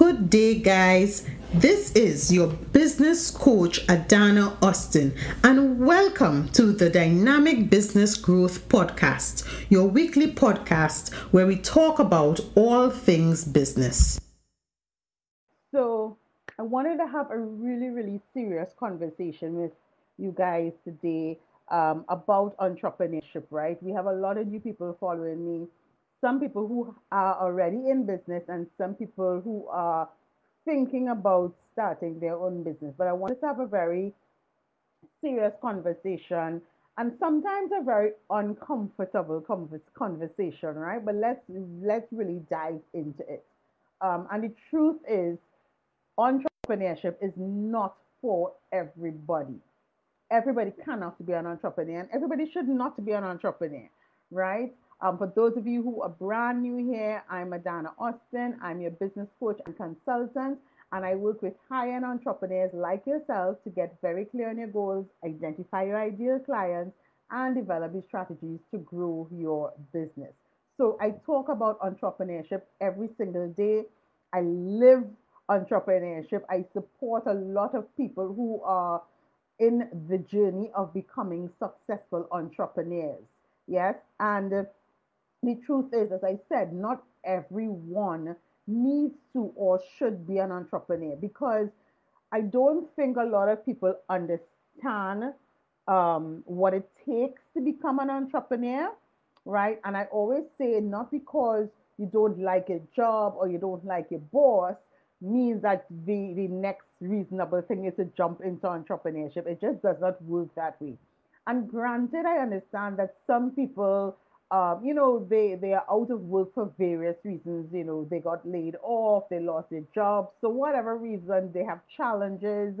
Good day, guys. This is your business coach, Adana Austin, and welcome to the Dynamic Business Growth Podcast, your weekly podcast where we talk about all things business. So, I wanted to have a really, really serious conversation with you guys today um, about entrepreneurship, right? We have a lot of new people following me some people who are already in business and some people who are thinking about starting their own business. But I wanted to have a very serious conversation and sometimes a very uncomfortable conversation, right? But let's let's really dive into it. Um, and the truth is, entrepreneurship is not for everybody. Everybody cannot be an entrepreneur, and everybody should not be an entrepreneur, right? Um, for those of you who are brand new here, I'm Adana Austin. I'm your business coach and consultant, and I work with high end entrepreneurs like yourself to get very clear on your goals, identify your ideal clients, and develop these strategies to grow your business. So, I talk about entrepreneurship every single day. I live entrepreneurship. I support a lot of people who are in the journey of becoming successful entrepreneurs. Yes, and the truth is, as I said, not everyone needs to or should be an entrepreneur because I don't think a lot of people understand um, what it takes to become an entrepreneur, right? And I always say, not because you don't like a job or you don't like your boss means that the, the next reasonable thing is to jump into entrepreneurship. It just does not work that way. And granted, I understand that some people um, you know, they, they are out of work for various reasons. You know, they got laid off, they lost their jobs. So whatever reason, they have challenges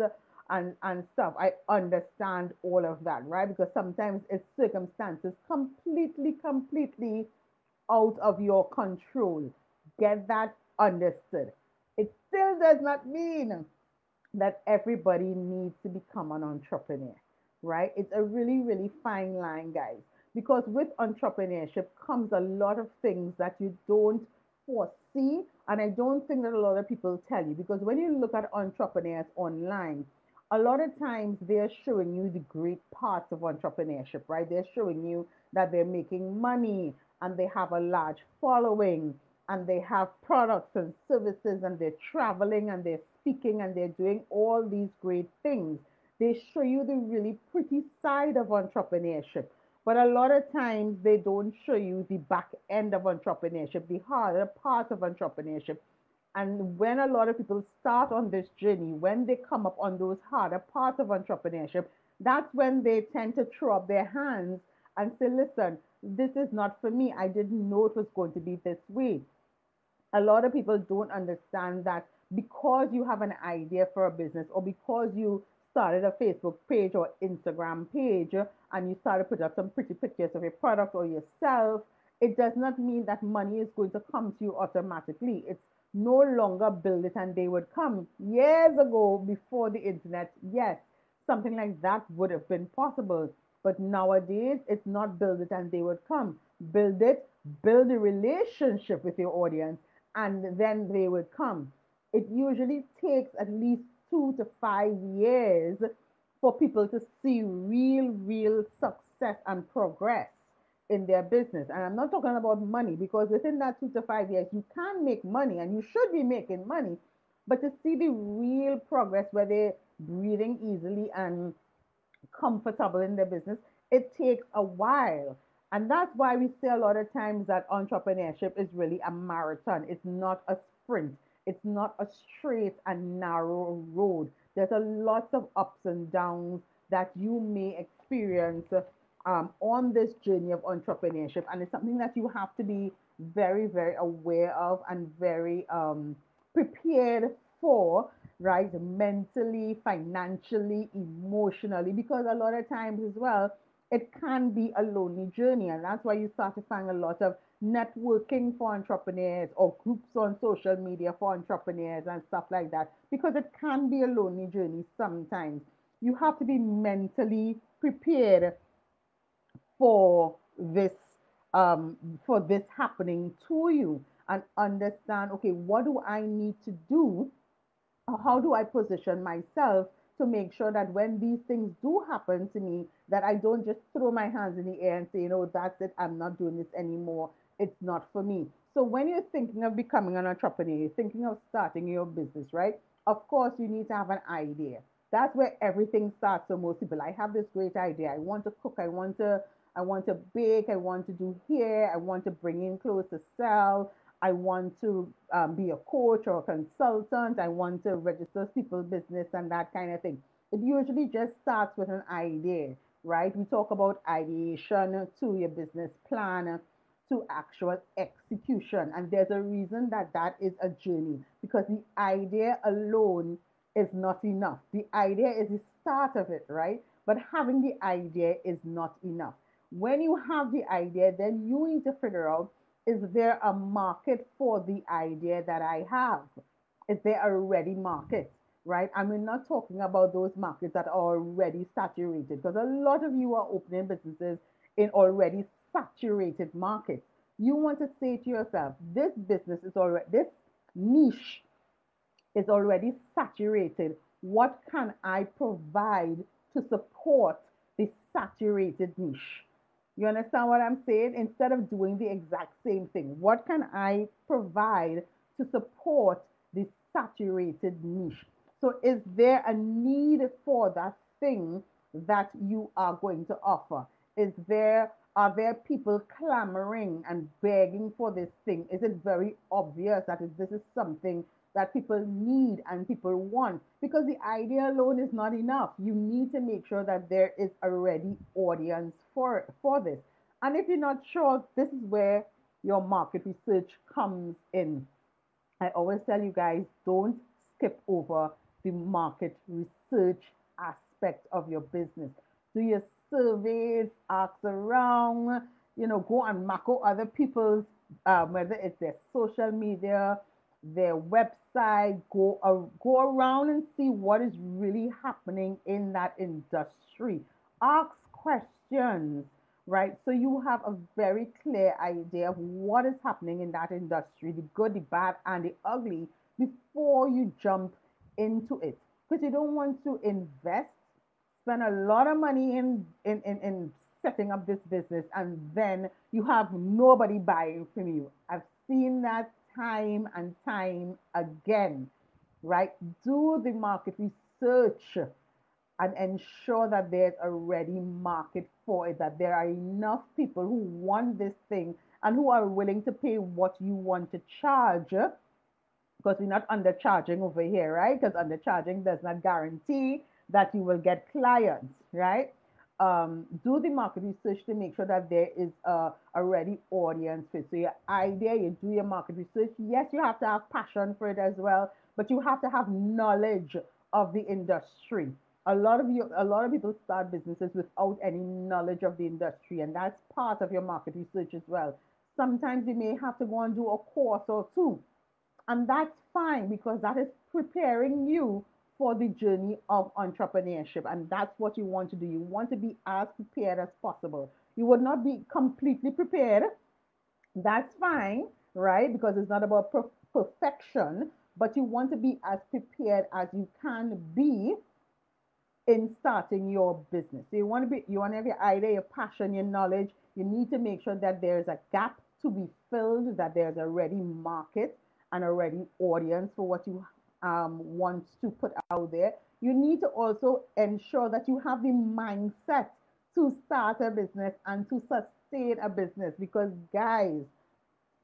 and, and stuff. I understand all of that, right? Because sometimes it's circumstances completely, completely out of your control. Get that understood. It still does not mean that everybody needs to become an entrepreneur, right? It's a really, really fine line, guys because with entrepreneurship comes a lot of things that you don't foresee and i don't think that a lot of people tell you. Because when you look at entrepreneurs online a lot of times they're showing you the great parts of entrepreneurship right? They're showing you that they're making money and they have a large following and they have products and services and they're traveling and they're speaking and they're doing all these great things. They show you the really pretty side of entrepreneurship but a lot of times they don't show you the back end of entrepreneurship, the harder part of entrepreneurship. And when a lot of people start on this journey, when they come up on those harder parts of entrepreneurship, that's when they tend to throw up their hands and say, listen, this is not for me. I didn't know it was going to be this way. A lot of people don't understand that because you have an idea for a business or because you started a Facebook page or Instagram page and you start to put up some pretty pictures of your product or yourself, it does not mean that money is going to come to you automatically. It's no longer build it and they would come. Years ago, before the internet, yes, something like that would have been possible. But nowadays, it's not build it and they would come. Build it, build a relationship with your audience, and then they would come. It usually takes at least two to five years for people to see real, real success and progress in their business. And I'm not talking about money because within that two to five years, you can make money and you should be making money. But to see the real progress where they're breathing easily and comfortable in their business, it takes a while. And that's why we say a lot of times that entrepreneurship is really a marathon, it's not a sprint. It's not a straight and narrow road. There's a lot of ups and downs that you may experience um, on this journey of entrepreneurship. And it's something that you have to be very, very aware of and very um, prepared for, right? Mentally, financially, emotionally, because a lot of times as well, it can be a lonely journey. And that's why you start to find a lot of networking for entrepreneurs or groups on social media for entrepreneurs and stuff like that because it can be a lonely journey sometimes. You have to be mentally prepared for this um, for this happening to you. and understand okay, what do I need to do? How do I position myself to make sure that when these things do happen to me, that I don't just throw my hands in the air and say, you know, that's it, I'm not doing this anymore. It's not for me. So when you're thinking of becoming an entrepreneur, you're thinking of starting your business, right? Of course, you need to have an idea. That's where everything starts for most people. I have this great idea. I want to cook. I want to I want to bake. I want to do hair. I want to bring in clothes to sell. I want to um, be a coach or a consultant. I want to register people business and that kind of thing. It usually just starts with an idea, right? We talk about ideation to your business plan to actual execution. And there's a reason that that is a journey because the idea alone is not enough. The idea is the start of it, right? But having the idea is not enough. When you have the idea, then you need to figure out is there a market for the idea that I have? Is there a ready market? Right? And we're not talking about those markets that are already saturated because a lot of you are opening businesses in already saturated markets. You want to say to yourself, this business is already, this niche is already saturated. What can I provide to support the saturated niche? You understand what I'm saying? Instead of doing the exact same thing, what can I provide to support the saturated niche? So, is there a need for that thing that you are going to offer? Is there are there people clamoring and begging for this thing? Is it very obvious that this is something that people need and people want? Because the idea alone is not enough. You need to make sure that there is a ready audience for, for this. And if you're not sure, this is where your market research comes in. I always tell you guys don't skip over the market research aspect of your business. Do your surveys, ask around, you know, go and out other people's, um, whether it's their social media, their website, go, uh, go around and see what is really happening in that industry. Ask questions, right? So you have a very clear idea of what is happening in that industry, the good, the bad, and the ugly, before you jump into it. Because you don't want to invest spend a lot of money in, in, in, in setting up this business and then you have nobody buying from you. I've seen that time and time again, right? Do the market research and ensure that there's a ready market for it, that there are enough people who want this thing and who are willing to pay what you want to charge. Because we're not undercharging over here, right? Because undercharging does not guarantee that you will get clients, right? Um, do the market research to make sure that there is a, a ready audience for. So your idea, you do your market research. Yes, you have to have passion for it as well, but you have to have knowledge of the industry. A lot of you, a lot of people start businesses without any knowledge of the industry, and that's part of your market research as well. Sometimes you may have to go and do a course or two, and that's fine because that is preparing you for the journey of entrepreneurship. And that's what you want to do. You want to be as prepared as possible. You would not be completely prepared. That's fine, right? Because it's not about per- perfection, but you want to be as prepared as you can be in starting your business. So you want to be, you want to have your idea, your passion, your knowledge. You need to make sure that there's a gap to be filled, that there's a ready market and a ready audience for what you um, wants to put out there, you need to also ensure that you have the mindset to start a business and to sustain a business because, guys,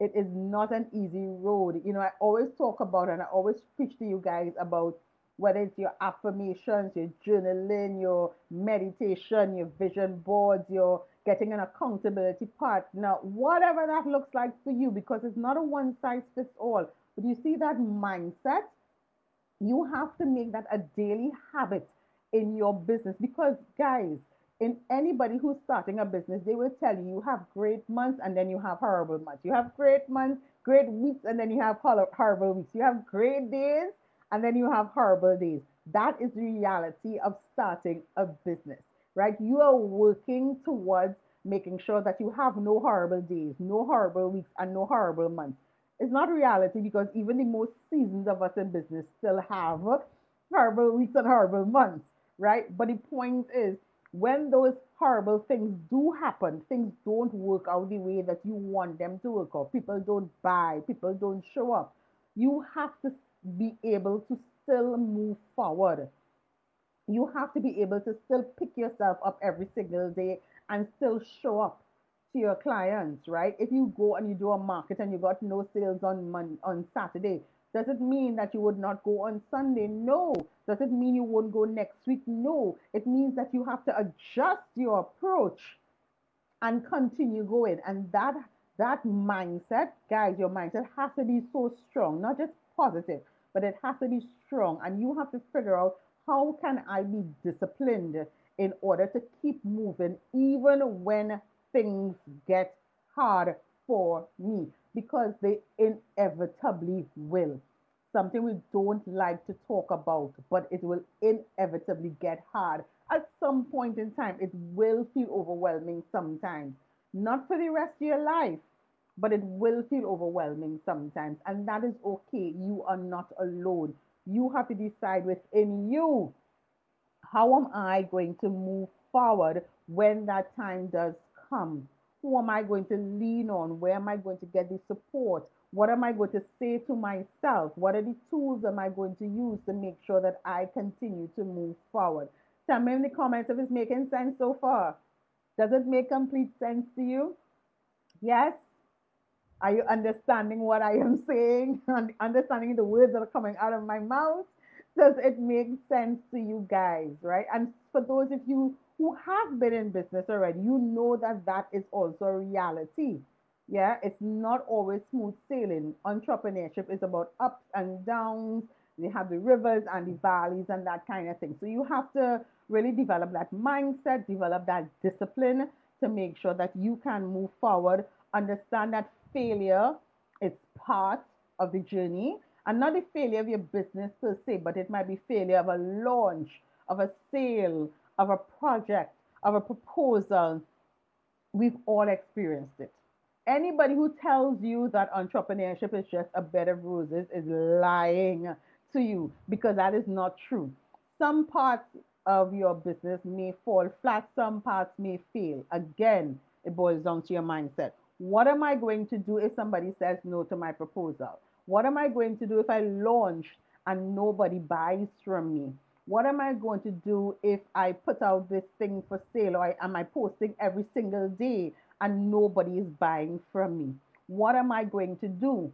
it is not an easy road. You know, I always talk about and I always preach to you guys about whether it's your affirmations, your journaling, your meditation, your vision boards, your getting an accountability partner, whatever that looks like for you, because it's not a one size fits all. But you see that mindset you have to make that a daily habit in your business because, guys, in anybody who's starting a business, they will tell you you have great months and then you have horrible months. You have great months, great weeks, and then you have horrible weeks. You have great days and then you have horrible days. That is the reality of starting a business, right? You are working towards making sure that you have no horrible days, no horrible weeks, and no horrible months. It's not reality because even the most seasoned of us in business still have horrible weeks and horrible months, right? But the point is, when those horrible things do happen, things don't work out the way that you want them to work out, people don't buy, people don't show up, you have to be able to still move forward. You have to be able to still pick yourself up every single day and still show up to your clients, right? If you go and you do a market and you got no sales on Monday, on Saturday, does it mean that you would not go on Sunday? No. Does it mean you won't go next week? No. It means that you have to adjust your approach and continue going. And that that mindset, guys, your mindset has to be so strong, not just positive, but it has to be strong. And you have to figure out how can I be disciplined in order to keep moving even when things get hard for me because they inevitably will. Something we don't like to talk about, but it will inevitably get hard. At some point in time, it will feel overwhelming sometimes. Not for the rest of your life, but it will feel overwhelming sometimes. And that is okay. You are not alone. You have to decide within you how am I going to move forward when that time does come? Who am I going to lean on? Where am I going to get the support? What am I going to say to myself? What are the tools am I going to use to make sure that I continue to move forward? Tell me in the comments if it's making sense so far. Does it make complete sense to you? Yes? Are you understanding what I am saying? And understanding the words that are coming out of my mouth? Does it make sense to you guys, right? And for those of you who have been in business already, you know that that is also a reality. Yeah, it's not always smooth sailing. Entrepreneurship is about ups and downs. They have the rivers and the valleys and that kind of thing. So you have to really develop that mindset, develop that discipline to make sure that you can move forward. Understand that failure is part of the journey and not the failure of your business per se, but it might be failure of a launch, of a sale, of a project, of a proposal, we've all experienced it. Anybody who tells you that entrepreneurship is just a bed of roses is lying to you because that is not true. Some parts of your business may fall flat, some parts may fail. Again, it boils down to your mindset. What am I going to do if somebody says no to my proposal? What am I going to do if I launch and nobody buys from me? What am I going to do if I put out this thing for sale or am I posting every single day and nobody is buying from me? What am I going to do?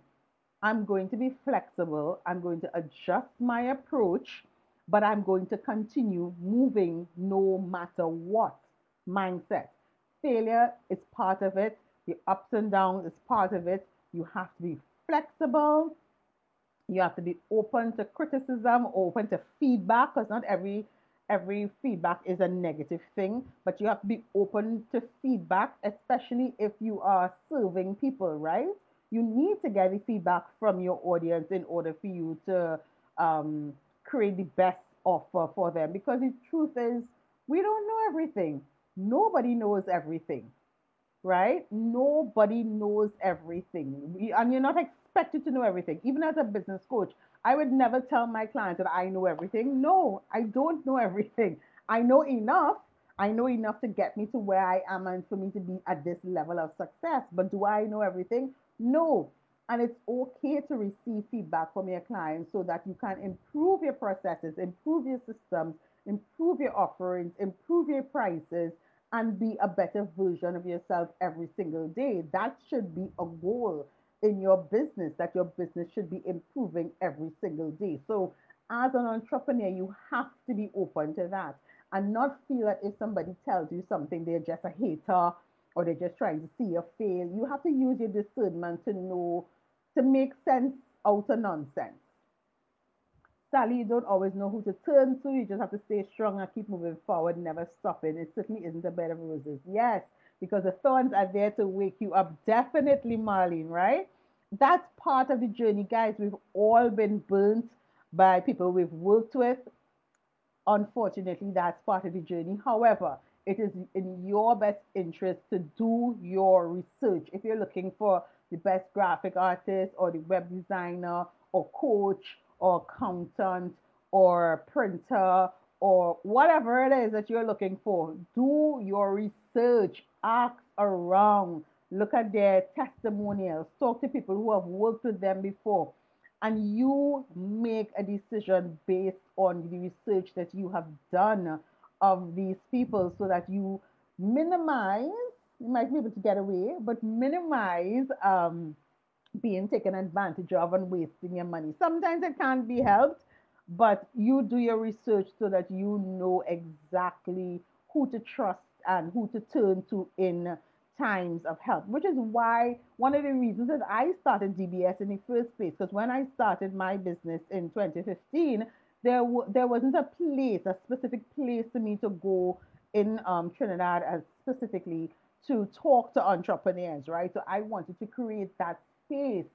I'm going to be flexible. I'm going to adjust my approach, but I'm going to continue moving no matter what mindset. Failure is part of it. The ups and downs is part of it. You have to be flexible you have to be open to criticism, open to feedback, because not every every feedback is a negative thing, but you have to be open to feedback, especially if you are serving people, right? You need to get the feedback from your audience in order for you to um, create the best offer for them. Because the truth is, we don't know everything. Nobody knows everything, right? Nobody knows everything. We, and you're not expected to know everything. Even as a business coach, I would never tell my clients that I know everything. No, I don't know everything. I know enough. I know enough to get me to where I am and for me to be at this level of success. But do I know everything? No. And it's okay to receive feedback from your clients so that you can improve your processes, improve your systems, improve your offerings, improve your prices, and be a better version of yourself every single day. That should be a goal in your business that your business should be improving every single day. So, as an entrepreneur, you have to be open to that and not feel that if somebody tells you something, they're just a hater or they're just trying to see you fail. You have to use your discernment to know, to make sense out of nonsense. Sally, you don't always know who to turn to. You just have to stay strong and keep moving forward, never stopping. It certainly isn't a bed of roses. Yes, because the thorns are there to wake you up. Definitely, Marlene, right? That's part of the journey, guys. We've all been burnt by people we've worked with. Unfortunately, that's part of the journey. However, it is in your best interest to do your research. If you're looking for the best graphic artist or the web designer or coach or accountant or printer or whatever it is that you're looking for. Do your research, ask around, look at their testimonials, talk to people who have worked with them before, and you make a decision based on the research that you have done of these people so that you minimize, you might be able to get away, but minimize um, being taken advantage of and wasting your money. Sometimes it can't be helped, but you do your research so that you know exactly who to trust and who to turn to in times of help, which is why one of the reasons that I started DBS in the first place, because when I started my business in 2015, there, w- there wasn't a place, a specific place for me to go in um, Trinidad as specifically to talk to entrepreneurs, right? So I wanted to create that space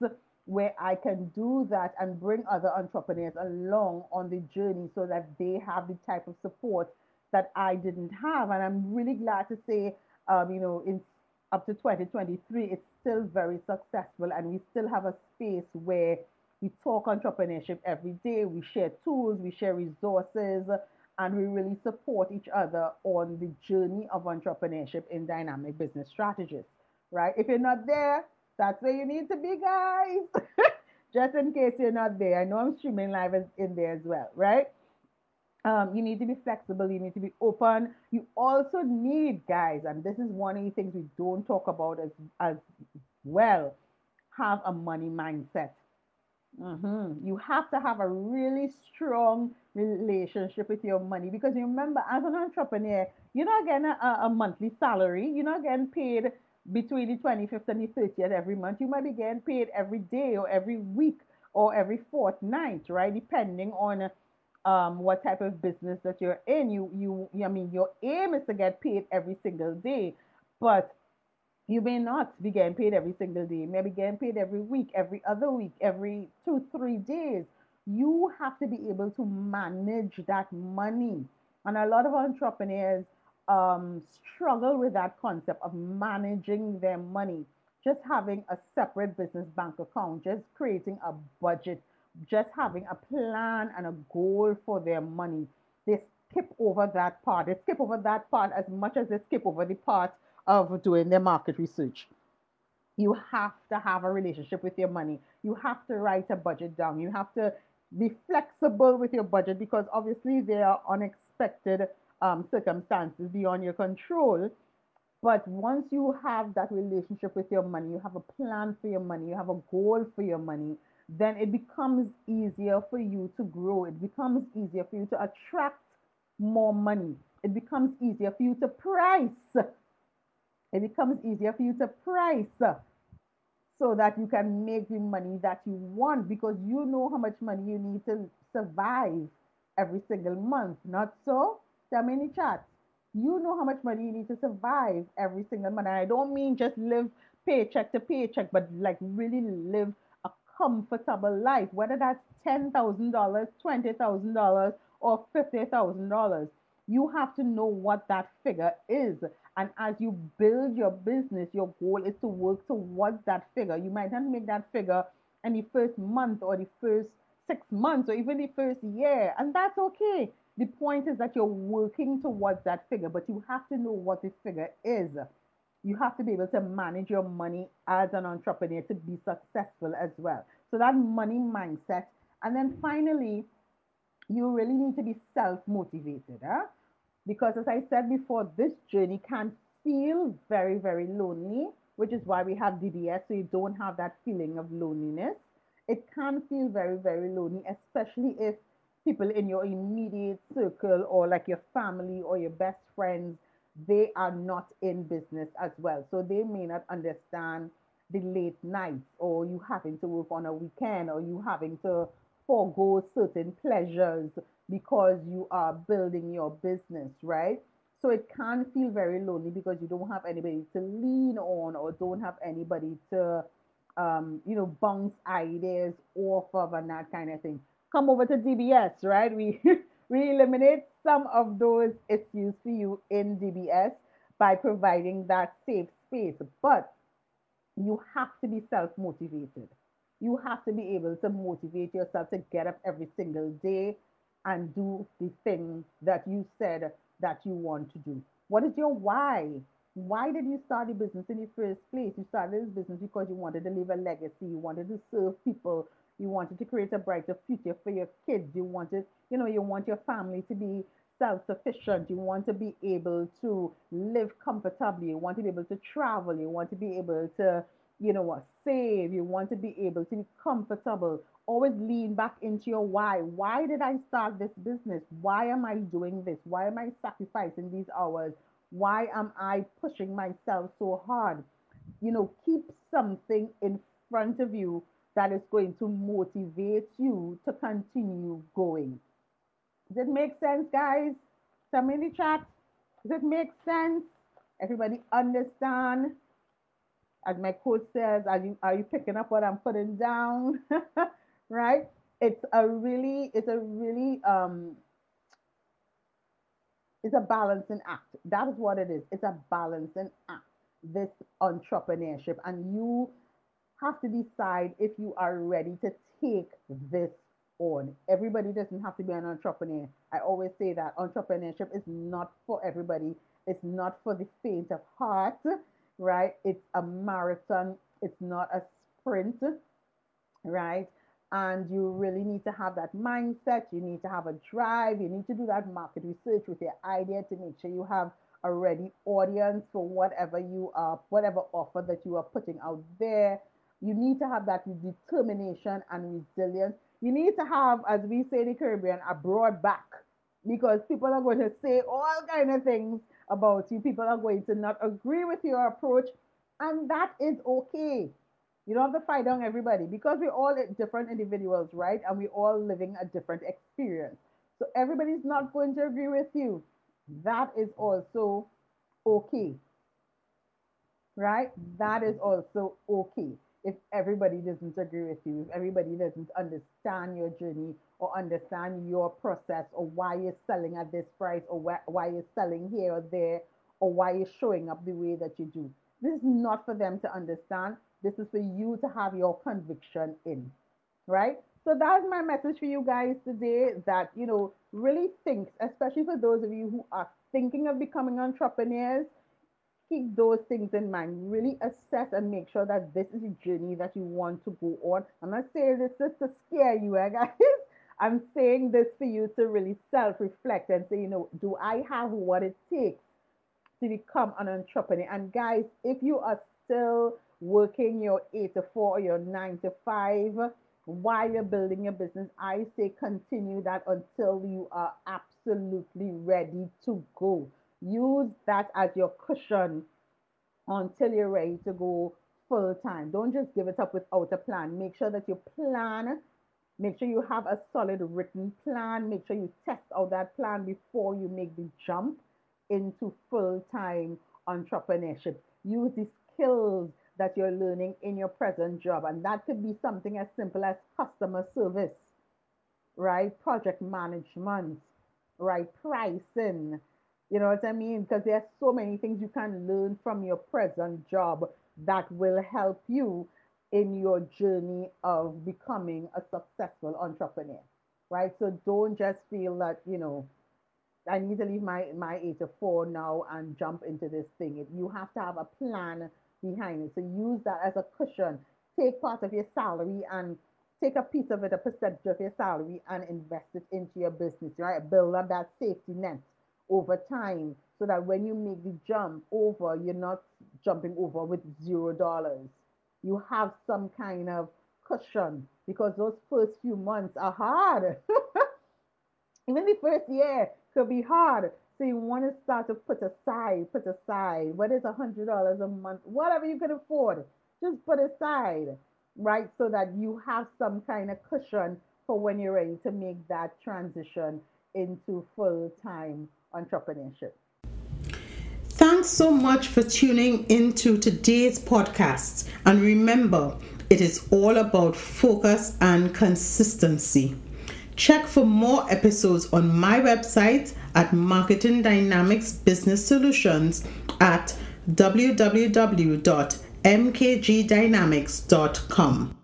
where I can do that and bring other entrepreneurs along on the journey so that they have the type of support that I didn't have. And I'm really glad to say, um, you know, in up to 2023, it's still very successful and we still have a space where we talk entrepreneurship every day. We share tools, we share resources, and we really support each other on the journey of entrepreneurship in dynamic business strategies, right? If you're not there, that's where you need to be, guys. Just in case you're not there. I know I'm streaming live in there as well, right? Um, you need to be flexible. You need to be open. You also need, guys, and this is one of the things we don't talk about as, as well, have a money mindset. Mm-hmm. You have to have a really strong relationship with your money because you remember, as an entrepreneur, you're not getting a, a monthly salary. You're not getting paid between the 25th and the 30th every month. You might be getting paid every day or every week or every fortnight, right? Depending on um, what type of business that you're in. You, you, I mean, your aim is to get paid every single day, but you may not be getting paid every single day. You may be getting paid every week, every other week, every two, three days. You have to be able to manage that money. And a lot of entrepreneurs um, struggle with that concept of managing their money. Just having a separate business bank account, just creating a budget just having a plan and a goal for their money. They skip over that part. They skip over that part as much as they skip over the part of doing their market research. You have to have a relationship with your money. You have to write a budget down. You have to be flexible with your budget because obviously there are unexpected um, circumstances beyond your control. But once you have that relationship with your money, you have a plan for your money, you have a goal for your money, then it becomes easier for you to grow. It becomes easier for you to attract more money. It becomes easier for you to price. It becomes easier for you to price so that you can make the money that you want because you know how much money you need to survive every single month. Not so? Tell me in the chat. You know how much money you need to survive every single month. And I don't mean just live paycheck to paycheck, but like really live comfortable life, whether that's $10,000, $20,000, or $50,000. You have to know what that figure is. And as you build your business, your goal is to work towards that figure. You might not make that figure in the first month or the first six months or even the first year. And that's okay. The point is that you're working towards that figure, but you have to know what the figure is you have to be able to manage your money as an entrepreneur to be successful as well. So that money mindset. And then finally, you really need to be self-motivated. Huh? Because as I said before, this journey can feel very, very lonely, which is why we have DBS, so you don't have that feeling of loneliness. It can feel very, very lonely, especially if people in your immediate circle or like your family or your best friends they are not in business as well. So they may not understand the late nights or you having to work on a weekend or you having to forego certain pleasures because you are building your business, right? So it can feel very lonely because you don't have anybody to lean on or don't have anybody to, um, you know, bounce ideas off of and that kind of thing. Come over to DBS, right? We we eliminate some of those issues for you in DBS by providing that safe space. But you have to be self motivated. You have to be able to motivate yourself to get up every single day and do the thing that you said that you want to do. What is your why? Why did you start the business in the first place? You started this business because you wanted to leave a legacy, you wanted to serve people, you wanted to create a brighter future for your kids, you wanted, you know, you want your family to be self-sufficient, you want to be able to live comfortably, you want to be able to travel, you want to be able to, you know, what, save, you want to be able to be comfortable. Always lean back into your why. Why did I start this business? Why am I doing this? Why am I sacrificing these hours? Why am I pushing myself so hard? You know, keep something in front of you that is going to motivate you to continue going. Does it make sense, guys? Me in the chat. Does it make sense? Everybody understand? As my coach says, are you are you picking up what I'm putting down? right? It's a really, it's a really um it's a balancing act. That is what it is. It's a balancing act, this entrepreneurship. And you have to decide if you are ready to take this on. Everybody doesn't have to be an entrepreneur. I always say that entrepreneurship is not for everybody. It's not for the faint of heart, right? It's a marathon. It's not a sprint, right? And you really need to have that mindset. You need to have a drive. You need to do that market research with your idea to make sure you have a ready audience for whatever you are, whatever offer that you are putting out there. You need to have that determination and resilience. You need to have, as we say in the Caribbean, a broad back because people are going to say all kind of things about you. People are going to not agree with your approach, and that is okay. You don't have to fight on everybody because we're all different individuals, right? And we're all living a different experience. So everybody's not going to agree with you. That is also okay. Right? That is also okay if everybody doesn't agree with you, if everybody doesn't understand your journey or understand your process or why you're selling at this price or why, why you're selling here or there or why you're showing up the way that you do. This is not for them to understand. This is for you to have your conviction in, right? So that's my message for you guys today that, you know, really think, especially for those of you who are thinking of becoming entrepreneurs, keep those things in mind. Really assess and make sure that this is a journey that you want to go on. I'm not saying this just to scare you, eh, guys. I'm saying this for you to really self reflect and say, you know, do I have what it takes to become an entrepreneur? And guys, if you are still working your eight to four or your nine to five while you're building your business, I say continue that until you are absolutely ready to go. Use that as your cushion until you're ready to go full time. Don't just give it up without a plan. Make sure that you plan. Make sure you have a solid written plan. Make sure you test out that plan before you make the jump into full time entrepreneurship. Use the skills that you're learning in your present job. And that could be something as simple as customer service, right? Project management, right? Pricing, you know what I mean? Because there are so many things you can learn from your present job that will help you in your journey of becoming a successful entrepreneur, right? So don't just feel that, you know, I need to leave my, my eight to four now and jump into this thing. You have to have a plan behind it. So use that as a cushion. Take part of your salary and take a piece of it, a percentage of your salary, and invest it into your business, right? Build up that safety net over time so that when you make the jump over, you're not jumping over with zero dollars. You have some kind of cushion because those first few months are hard. Even the first year could be hard. So you want to start to put aside, put aside, whether it's a hundred dollars a month, whatever you can afford, just put aside, right? So that you have some kind of cushion for when you're ready to make that transition into full time entrepreneurship. Thanks so much for tuning into today's podcast. And remember, it is all about focus and consistency. Check for more episodes on my website at Marketing Dynamics Business Solutions at www mkgdynamics.com.